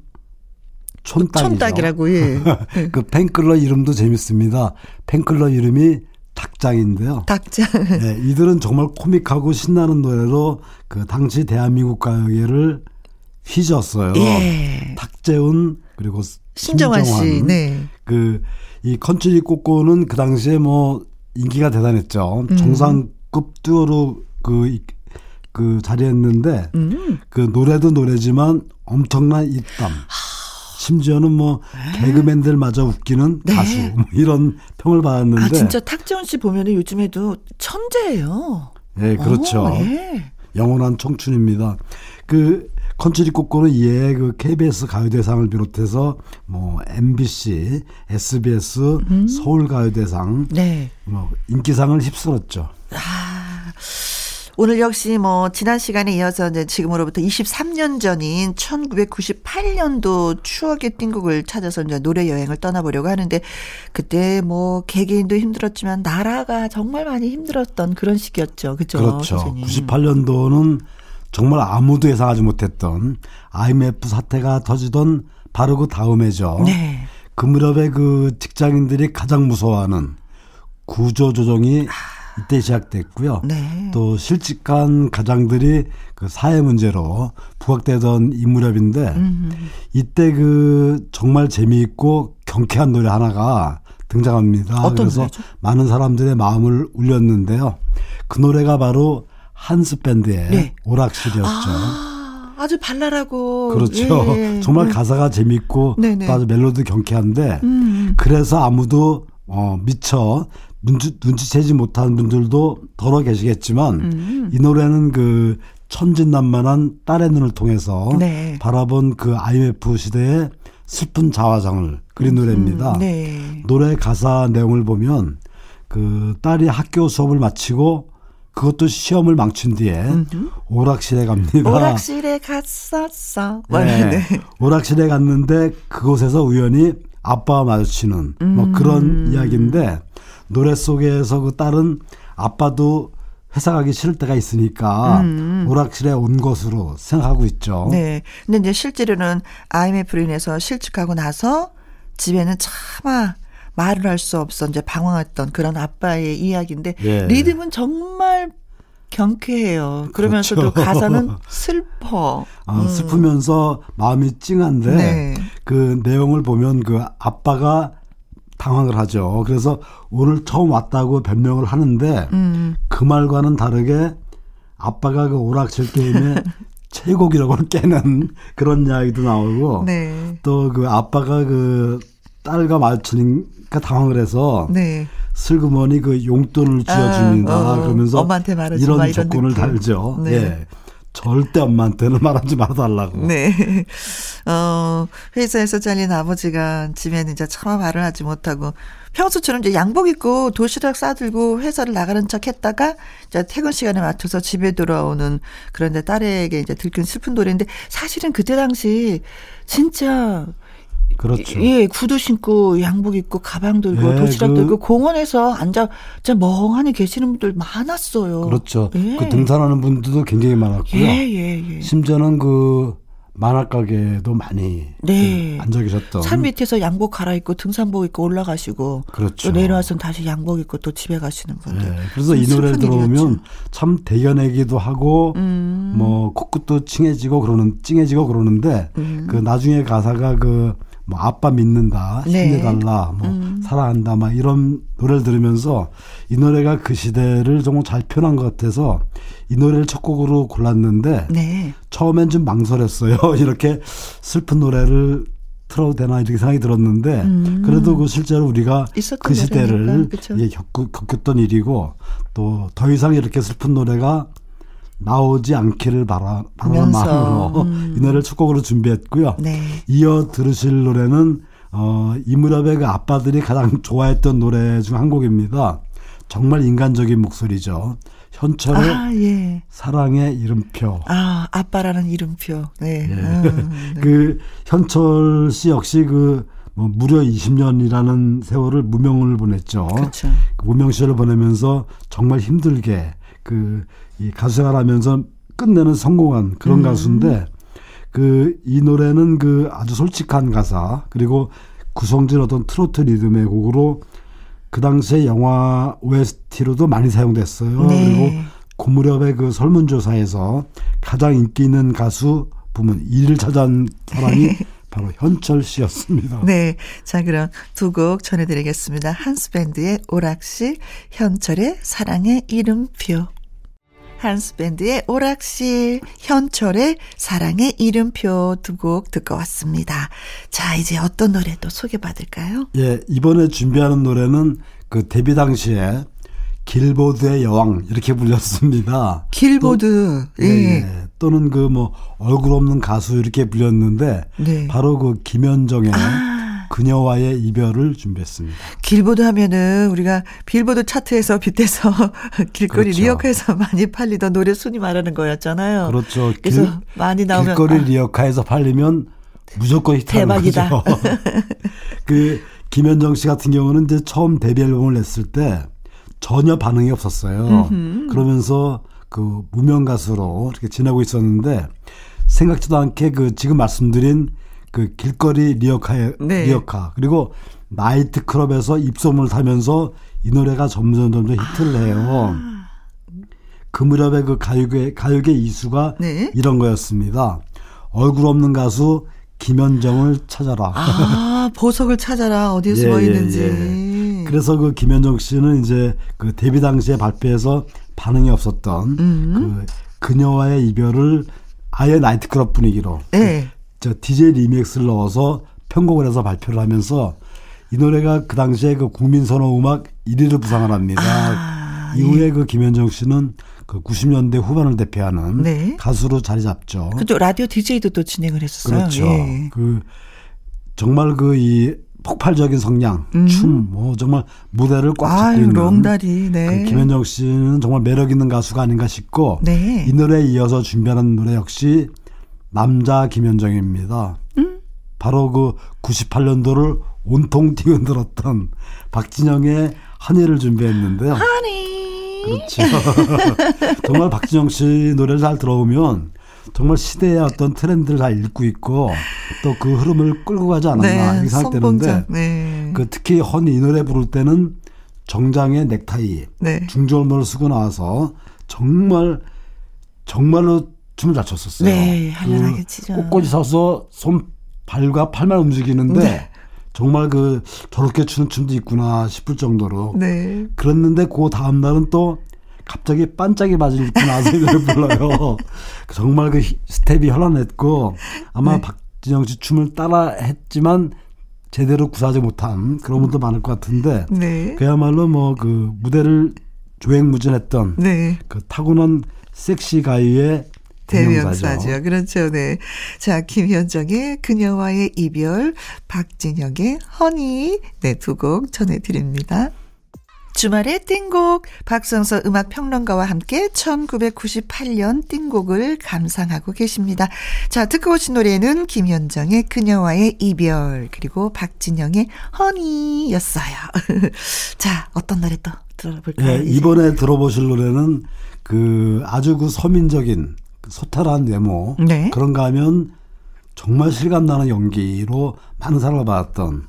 촌딱이죠. 촌딱이라고, 예. 그 팬클럽 이름도 재밌습니다. 팬클럽 이름이 닭장인데요. 닭장. 네, 이들은 정말 코믹하고 신나는 노래로 그 당시 대한민국 가요계를 휘졌어요. 예. 탁재훈 그리고 신정환 씨. 네. 그이 컨츄리 꼬꼬는 그 당시에 뭐 인기가 대단했죠. 음. 정상급 듀오로 그, 그 자리했는데 음. 그 노래도 노래지만 엄청난 입담. 심지어는 뭐 개그맨들 마저 웃기는 네. 가수 뭐 이런 평을 받았는데. 아 진짜 탁재훈 씨 보면은 요즘에도 천재예요. 예, 그렇죠. 오, 예. 영원한 청춘입니다. 그 컨츄리 꼬꼬는 이에 그 KBS 가요대상을 비롯해서 뭐 MBC, SBS, 음. 서울가요대상, 네. 뭐 인기상을 휩쓸었죠. 아, 오늘 역시 뭐 지난 시간에 이어서 이제 지금으로부터 23년 전인 1998년도 추억의 띵곡을 찾아서 이제 노래 여행을 떠나보려고 하는데 그때 뭐 개개인도 힘들었지만 나라가 정말 많이 힘들었던 그런 시기였죠. 그죠? 그렇죠. 선생님. 98년도는 정말 아무도 예상하지 못했던 IMF 사태가 터지던 바로 그 다음에죠. 네. 그 무렵에 그 직장인들이 가장 무서워하는 구조 조정이 이때 시작됐고요. 네. 또 실직한 가장들이 그 사회 문제로 부각되던 이 무렵인데 음흠. 이때 그 정말 재미있고 경쾌한 노래 하나가 등장합니다. 그래서 노래죠? 많은 사람들의 마음을 울렸는데요. 그 노래가 바로 한스 밴드의 네. 오락실이었죠. 아, 아주 발랄하고 그렇죠. 예. 정말 가사가 재밌고 네네. 또 아주 멜로디 경쾌한데 음. 그래서 아무도 어, 미처 눈치, 눈치채지 못한 분들도 더러 계시겠지만 음. 이 노래는 그 천진난만한 딸의 눈을 통해서 네. 바라본 그 IMF 시대의 슬픈 자화상을 그린 음, 노래입니다. 네. 노래 가사 내용을 보면 그 딸이 학교 수업을 마치고 그것도 시험을 망친 뒤에 음흠. 오락실에 갑니다. 오락실에 갔었어. 네. 네. 오락실에 갔는데 그곳에서 우연히 아빠와 마주치는 뭐 음. 그런 이야기인데 노래 속에서 그 딸은 아빠도 회사 가기 싫을 때가 있으니까 음. 오락실에 온 것으로 생각하고 있죠. 네. 근데 이제 실제로는 IMF로 인해서 실직하고 나서 집에는 차마 말을 할 수 없어 이제 방황했던 그런 아빠의 이야기인데 예. 리듬은 정말 경쾌해요. 그러면서도 그렇죠. 가사는 슬퍼. 아, 음. 슬프면서 마음이 찡한데 네. 그 내용을 보면 그 아빠가 당황을 하죠. 그래서 오늘 처음 왔다고 변명을 하는데 음. 그 말과는 다르게 아빠가 그 오락실 게임에 최고 기록을 깨는 그런 이야기도 나오고 네. 또그 아빠가 그 딸과 마주치니까 당황을 해서 네. 슬그머니 그 용돈을 쥐어줍니다. 아, 어, 그러면서 엄마한테 말하지 이런 마, 이런 조건을 느낌. 달죠. 네. 예. 절대 엄마한테는 말하지 말아달라고. 네. 어, 회사에서 잘린 아버지가 집에는 이제 차마 말을 하지 못하고 평소처럼 이제 양복 입고 도시락 싸들고 회사를 나가는 척 했다가 이제 퇴근 시간에 맞춰서 집에 돌아오는 그런데 딸에게 이제 들킨 슬픈 노래인데 사실은 그때 당시 진짜 그렇죠. 예, 구두 신고 양복 입고 가방 들고 예, 도시락 그, 들고 공원에서 앉아 진짜 멍하니 계시는 분들 많았어요. 그렇죠. 예. 그 등산하는 분들도 굉장히 많았고요. 예, 예, 예. 심지어는 그 만화 가게도 많이 네. 앉아 계셨던 산 밑에서 양복 갈아입고 등산복 입고 올라가시고 그렇죠. 또 내려와서 다시 양복 입고 또 집에 가시는 분들. 네. 그래서 이 노래 들어보면 참 대견하기도 하고 음. 뭐 코끝도 칭해지고 그러는 찡해지고 그러는데 음. 그 나중에 가사가 그 뭐 아빠 믿는다, 네. 힘내달라, 뭐 음. 사랑한다, 막 이런 노래를 들으면서 이 노래가 그 시대를 정말 잘 표현한 것 같아서 이 노래를 첫 곡으로 골랐는데 네. 처음엔 좀 망설였어요. 이렇게 슬픈 노래를 틀어도 되나 이렇게 생각이 들었는데 음. 그래도 그 실제로 우리가 그 시대를 예, 겪, 겪었던 일이고 또 더 이상 이렇게 슬픈 노래가 나오지 않기를 바라, 바라는 마음으로 음. 이 노래를 첫 곡으로 준비했고요. 네. 이어 들으실 노래는 어, 이무렵의 그 아빠들이 가장 좋아했던 노래 중 한 곡입니다. 정말 인간적인 목소리죠. 현철의 아, 예. 사랑의 이름표. 아, 아빠라는 이름표. 네. 예. 음, 네. 그 현철 씨 역시 그 뭐 무려 20년이라는 세월을 무명을 보냈죠. 그렇죠. 그 무명 시절을 보내면서 정말 힘들게 그 이 가수 생활 하면서 끝내는 성공한 그런 음. 가수인데 그 이 노래는 그 아주 솔직한 가사 그리고 구성진 어떤 트로트 리듬의 곡으로 그 당시에 영화 OST로도 많이 사용됐어요. 네. 그리고 고 무렵의 그 설문조사에서 가장 인기 있는 가수 부문 1위를 차지한 사람이 바로 현철 씨였습니다. 네. 자, 그럼 두 곡 전해드리겠습니다. 한스밴드의 오락실, 현철의 사랑의 이름표. 한스밴드의 오락실, 현철의 사랑의 이름표 두 곡 듣고 왔습니다. 자, 이제 어떤 노래 또 소개받을까요? 예, 이번에 준비하는 노래는 그 데뷔 당시에 길보드의 여왕 이렇게 불렸습니다. 길보드. 또, 예. 예. 또는 그 뭐 얼굴 없는 가수 이렇게 불렸는데 네. 바로 그 김현정의 아. 그녀와의 이별을 준비했습니다. 길보드 하면은 우리가 빌보드 차트에서 빗대서 길거리 그렇죠. 리어카에서 많이 팔리던 노래 순위 말하는 거였잖아요. 그렇죠. 그래서 길, 많이 나오면 길거리 아. 리어카에서 팔리면 무조건 히트하는 대박이다. 거죠. 그 김현정 씨 같은 경우는 이제 처음 데뷔 앨범을 냈을 때 전혀 반응이 없었어요. 음흠. 그러면서 그 무명 가수로 이렇게 지내고 있었는데 생각지도 않게 그 지금 말씀드린 그 길거리 리어카 네. 리어카 그리고 나이트 클럽에서 입소문을 타면서 이 노래가 점점 점점 히트를 해요. 아. 그 무렵에 그 가요계 가요계 이슈가 네. 이런 거였습니다. 얼굴 없는 가수 김현정을 찾아라. 아, 보석을 찾아라. 어디에 숨어 예, 예, 있는지. 예. 그래서 그 김현정 씨는 이제 그 데뷔 당시에 발표해서 반응이 없었던 음. 그 그녀와의 이별을 아예 나이트클럽 분위기로 네. 그, 저 DJ 리믹스를 넣어서 편곡을 해서 발표를 하면서 이 노래가 그 당시에 그 국민 선호 음악 1위를 부상을 합니다. 아, 이후에 예. 그 김현정 씨는 그 90년대 후반을 대표하는 네. 가수로 자리 잡죠. 그죠 라디오 DJ도 또 진행을 했었어요. 그렇죠. 예. 그 정말 그 이 폭발적인 성량, 음. 춤, 뭐 정말 무대를 꽉 잡고 있는 롱다리. 네. 그 김현정 씨는 정말 매력 있는 가수가 아닌가 싶고 네. 이 노래에 이어서 준비하는 노래 역시 남자 김현정입니다. 음? 바로 그 98년도를 온통 뛰어들었던 박진영의 한이를 준비했는데요. 한이. 그렇죠. 정말 박진영 씨 노래를 잘 들어보면 정말 시대의 어떤 트렌드를 잘 읽고 있고 또 그 흐름을 끌고 가지 않았나 네, 이렇게 생각되는데 네. 그 특히 허니 이 노래 부를 때는 정장에 넥타이 네. 중절모를 쓰고 나와서 정말 정말로 춤을 잘 췄었어요. 네, 한연하게 치죠. 꽃꽂이 서서 손 발과 팔만 움직이는데 네. 정말 그 저렇게 추는 춤도 있구나 싶을 정도로. 네. 그랬는데 그 다음 날은 또 갑자기 반짝이 바지를 입고 나서 노래 불러요. 정말 그 스텝이 현란했고 아마 네. 박진영 씨 춤을 따라 했지만 제대로 구사하지 못한 그런 분도 많을 것 같은데 네. 그야말로 뭐 그 무대를 조행무진했던 네. 그 타고난 섹시 가요의 대명사죠. 그렇죠. 네. 자, 김현정의 그녀와의 이별, 박진영의 허니. 네, 두 곡 전해드립니다. 주말의 띵곡 박성서 음악 평론가와 함께 1998년 띵곡을 감상하고 계십니다. 자, 듣고 오신 노래는 김현정의 그녀와의 이별 그리고 박진영의 허니였어요. 자, 어떤 노래 또 들어볼까요? 네, 이번에 들어보실 노래는 그 아주 그 서민적인 소탈한 외모 네. 그런가 하면 정말 실감나는 연기로 많은 사랑을 받았던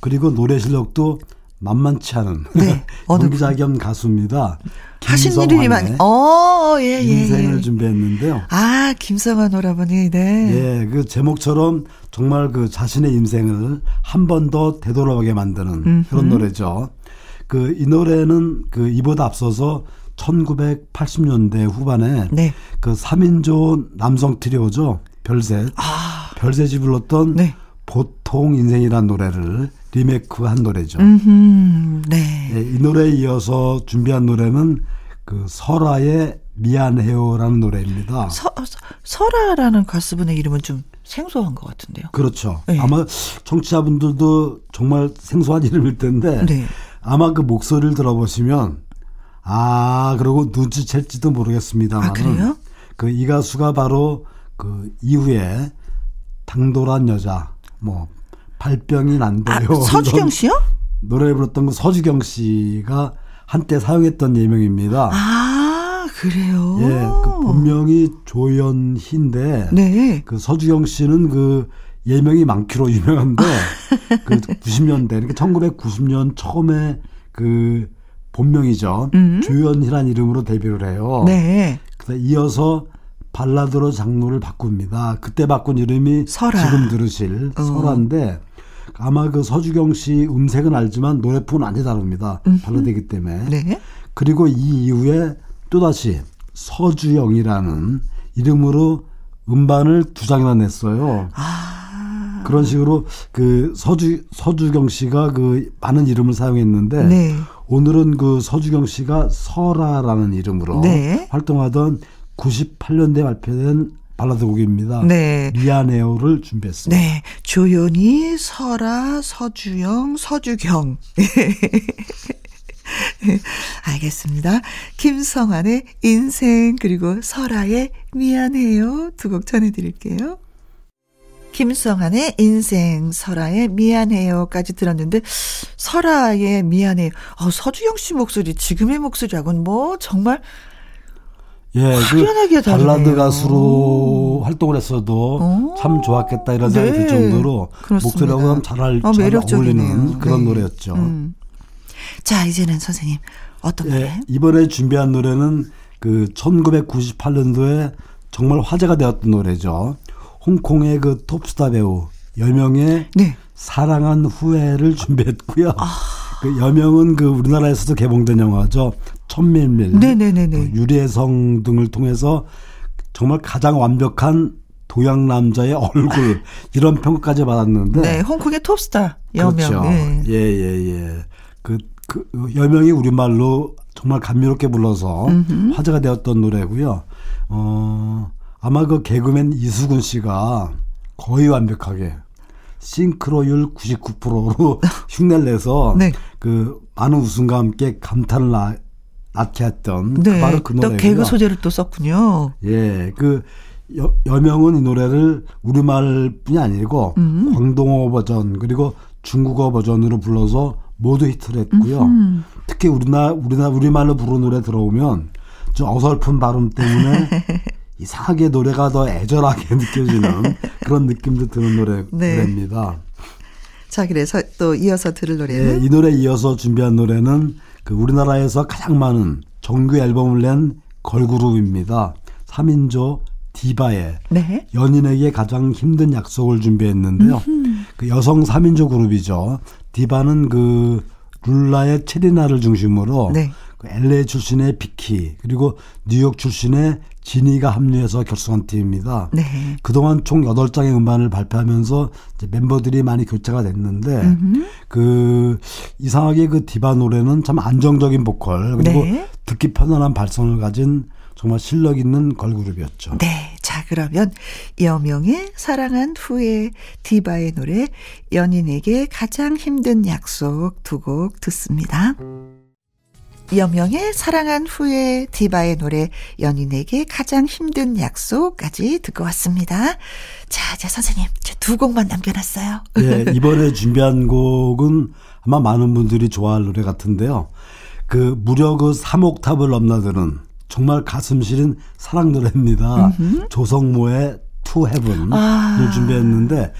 그리고 노래 실력도 만만치 않은 네. 연기자 겸 가수입니다. 하신 일이 많이. 어, 예, 예. 인생을 예. 준비했는데요. 아, 김성환 오라버니, 네. 예, 그 제목처럼 정말 그 자신의 인생을 한 번 더 되돌아보게 만드는 음흠. 그런 노래죠. 그 이 노래는 그 이보다 앞서서 1980년대 후반에 네. 그 3인조 남성 트리오죠. 별셋. 아. 별셋이 불렀던 네. 보통 인생이란 노래를 리메이크한 노래죠. 음흠, 네. 네. 이 노래에 이어서 준비한 노래는 그 설아의 미안해요라는 노래입니다. 서, 설아라는 가수분의 이름은 좀 생소한 것 같은데요. 그렇죠. 네. 아마 청취자분들도 정말 생소한 이름일 텐데 네. 아마 그 목소리를 들어보시면 아, 그리고 눈치챘지도 모르겠습니다만. 아, 그래요? 그 이 가수가 바로 그 이후에 당돌한 여자, 뭐, 발병이 난대요. 아, 서주경 씨요? 노래 불렀던 그 서주경 씨가 한때 사용했던 예명입니다. 아, 그래요? 예, 그 본명이 조연희인데. 네. 그 서주경 씨는 그 예명이 많기로 유명한데, 그 90년대, 그러니까 1990년 처음에 그 본명이죠. 음. 조연희란 이름으로 데뷔를 해요. 네. 그래서 이어서 발라드로 장르를 바꿉니다. 그때 바꾼 이름이 설아. 지금 들으실 어. 설아인데 아마 그 서주경 씨 음색은 알지만 노래풍은 완전히 다릅니다. 음. 발라드이기 때문에. 네. 그리고 이 이후에 또다시 서주영이라는 이름으로 음반을 두 장이나 냈어요. 아. 그런 식으로 그 서주 서주경 씨가 그 많은 이름을 사용했는데 네. 오늘은 그 서주경 씨가 설아라는 이름으로 네. 활동하던 98년대 발표된 발라드 곡입니다. 네. 미안해요를 준비했습니다. 네. 조연이, 설아, 서주영, 서주경. 알겠습니다. 김성환의 인생 그리고 설아의 미안해요 두 곡 전해드릴게요. 김성한의 인생, 설아의 미안해요까지 들었는데, 설아의 미안해요. 어, 서주영 씨 목소리, 지금의 목소리하고는 뭐, 정말, 예, 그 발라드 가수로 활동을 했어도 오. 참 좋았겠다 이런 생각이 네. 들 정도로 목소리하고 잘, 어, 잘 어울리는 그런 네. 노래였죠. 음. 자, 이제는 선생님 어떤 예, 노래? 이번에 준비한 노래는 그 1998년도에 정말 화제가 되었던 노래죠. 홍콩의 그 톱스타 배우 여명의 네. 사랑한 후회를 준비했고요. 아. 그 여명은 그 우리나라에서도 개봉된 영화죠. 천밀밀, 네네네네. 그 유리의 성 등을 통해서 정말 가장 완벽한 도양 남자의 얼굴 이런 평가까지 받았는데. 네, 홍콩의 톱스타 여명. 그렇죠. 예, 예, 예. 예. 그, 그 여명이 우리말로 정말 감미롭게 불러서 음흠. 화제가 되었던 노래고요. 어, 아마 그 개그맨 이수근 씨가 거의 완벽하게 싱크로율 99%로 흉내를 내서 네. 그 많은 웃음과 함께 감탄을 나, 낳게 했던 그 네. 바로 그 노래고요. 또 개그 소재를 또 썼군요. 예, 그 여, 여명은 이 노래를 우리말뿐이 아니고 음. 광동어 버전 그리고 중국어 버전으로 불러서 모두 히트를 했고요. 음. 특히 우리나 우리나 우리말로 부르는 노래 들어오면 좀 어설픈 발음 때문에 이상하게 노래가 더 애절하게 느껴지는 그런 느낌도 드는 노래, 네. 노래입니다. 자, 그래서 또 이어서 들을 노래는? 네, 이 노래 이어서 준비한 노래는 그 우리나라에서 가장 많은 정규 앨범을 낸 걸그룹입니다. 3인조 디바의 네. 연인에게 가장 힘든 약속을 준비했는데요. 음흠. 그 여성 3인조 그룹이죠. 디바는 그 룰라의 체리나를 중심으로 네. 그 LA 출신의 비키 그리고 뉴욕 출신의 지니가 합류해서 결성한 팀입니다. 네. 그동안 총 8장의 음반을 발표하면서 멤버들이 많이 교체가 됐는데 음흠. 그 이상하게 그 디바 노래는 참 안정적인 보컬 그리고 네. 듣기 편안한 발성을 가진 정말 실력 있는 걸그룹이었죠. 네. 자, 그러면 여명의 사랑한 후에 디바의 노래 연인에게 가장 힘든 약속 두 곡 듣습니다. 여명의 사랑한 후에 디바의 노래 연인에게 가장 힘든 약속까지 듣고 왔습니다. 자, 이제 선생님 두 곡만 남겨놨어요. 네, 이번에 준비한 곡은 아마 많은 분들이 좋아할 노래 같은데요. 그 무려 그 3옥타브를 넘나드는 정말 가슴 시린 사랑 노래입니다. 음흠. 조성모의 To Heaven을 아. 준비했는데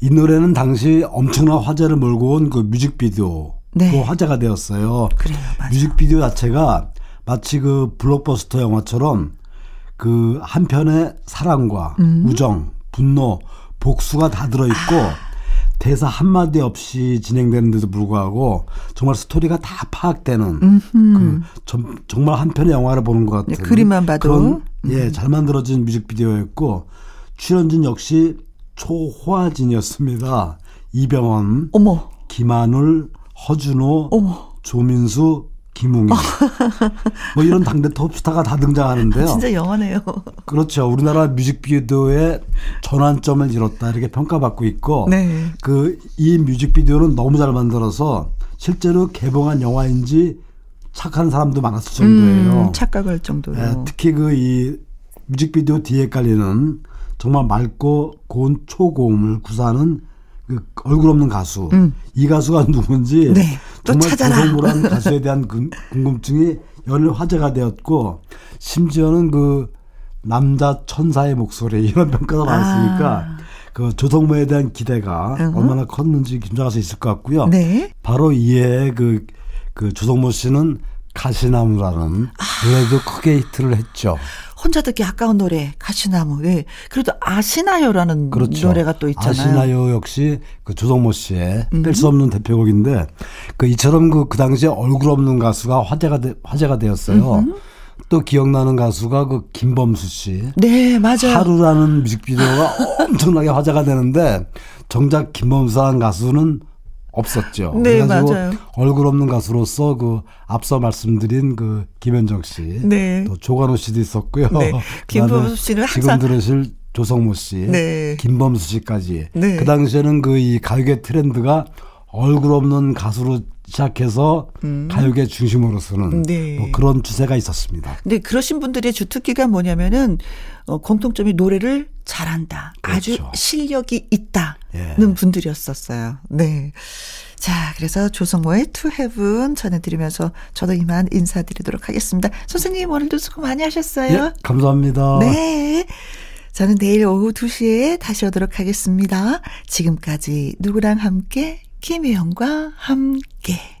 이 노래는 당시 엄청난 화제를 몰고 온 그 뮤직비디오 네. 화제가 되었어요. 그래요, 맞아요. 뮤직비디오 자체가 마치 그 블록버스터 영화처럼 그 한편의 사랑과 음. 우정, 분노, 복수가 다 들어있고 아. 대사 한마디 없이 진행되는데도 불구하고 정말 스토리가 다 파악되는 그 좀, 정말 한편의 영화를 보는 것 같은 네, 그림만 봐도 그런, 예, 음. 잘 만들어진 뮤직비디오였고 출연진 역시 초호화진이었습니다. 이병헌, 어머. 김한울, 허준호, 어머. 조민수, 김웅이 뭐 이런 당대 톱스타가 다 등장하는데요. 진짜 영화네요. 그렇죠. 우리나라 뮤직비디오의 전환점을 이뤘다 이렇게 평가받고 있고 네. 그이 뮤직비디오는 너무 잘 만들어서 실제로 개봉한 영화인지 착한 사람도 많았을 정도예요. 음, 착각할 정도로. 네, 특히 그 이 뮤직비디오 뒤에 깔리는 정말 맑고 고운 초고음을 구사하는 그 얼굴 없는 가수 음. 이 가수가 누군지 네. 정말 조성모란 가수에 대한 궁금증이 연일 화제가 되었고 심지어는 그 남자 천사의 목소리 이런 평가가 많았으니까 아. 그 조성모에 대한 기대가 uh 얼마나 컸는지 김정할 수 있을 것 같고요. 네. 바로 이에 그, 그 조성모 씨는 가시나무라는 아. 노래도 크게 히트를 했죠. 혼자 듣기 아까운 노래 가시나무. 예. 그래도 아시나요라는 그렇죠. 노래가 또 있잖아요. 아시나요 역시 그 조성모 씨의 음. 뺄수 없는 대표곡인데 그 이처럼 그, 그 당시에 얼굴 없는 가수가 화제가 되, 화제가 되었어요. 음흠. 또 기억나는 가수가 그 김범수 씨. 네, 맞아요. 하루라는 뮤직비디오가 엄청나게 화제가 되는데 정작 김범수한 가수는 없었죠. 네, 맞아요. 얼굴 없는 가수로서 그 앞서 말씀드린 그 김현정 씨, 네. 또 조관호 씨도 있었고요. 네. 김범수 씨는 항상 지금 들으실 조성모 씨, 네. 김범수 씨까지. 네. 그 당시에는 그 이 가요계 트렌드가 얼굴 없는 가수로 시작해서 음. 가요계 중심으로서는 네. 뭐 그런 추세가 있었습니다. 근데 그러신 분들의 주특기가 뭐냐면은 어, 공통점이 노래를 잘한다. 그렇죠. 아주 실력이 있다는 예. 분들이었었어요. 네. 자, 그래서 조성모의 To Heaven 전해드리면서 저도 이만 인사드리도록 하겠습니다. 선생님 오늘도 수고 많이 하셨어요. 예, 감사합니다. 네. 저는 내일 오후 2시에 다시 오도록 하겠습니다. 지금까지 누구랑 함께 김혜영과 함께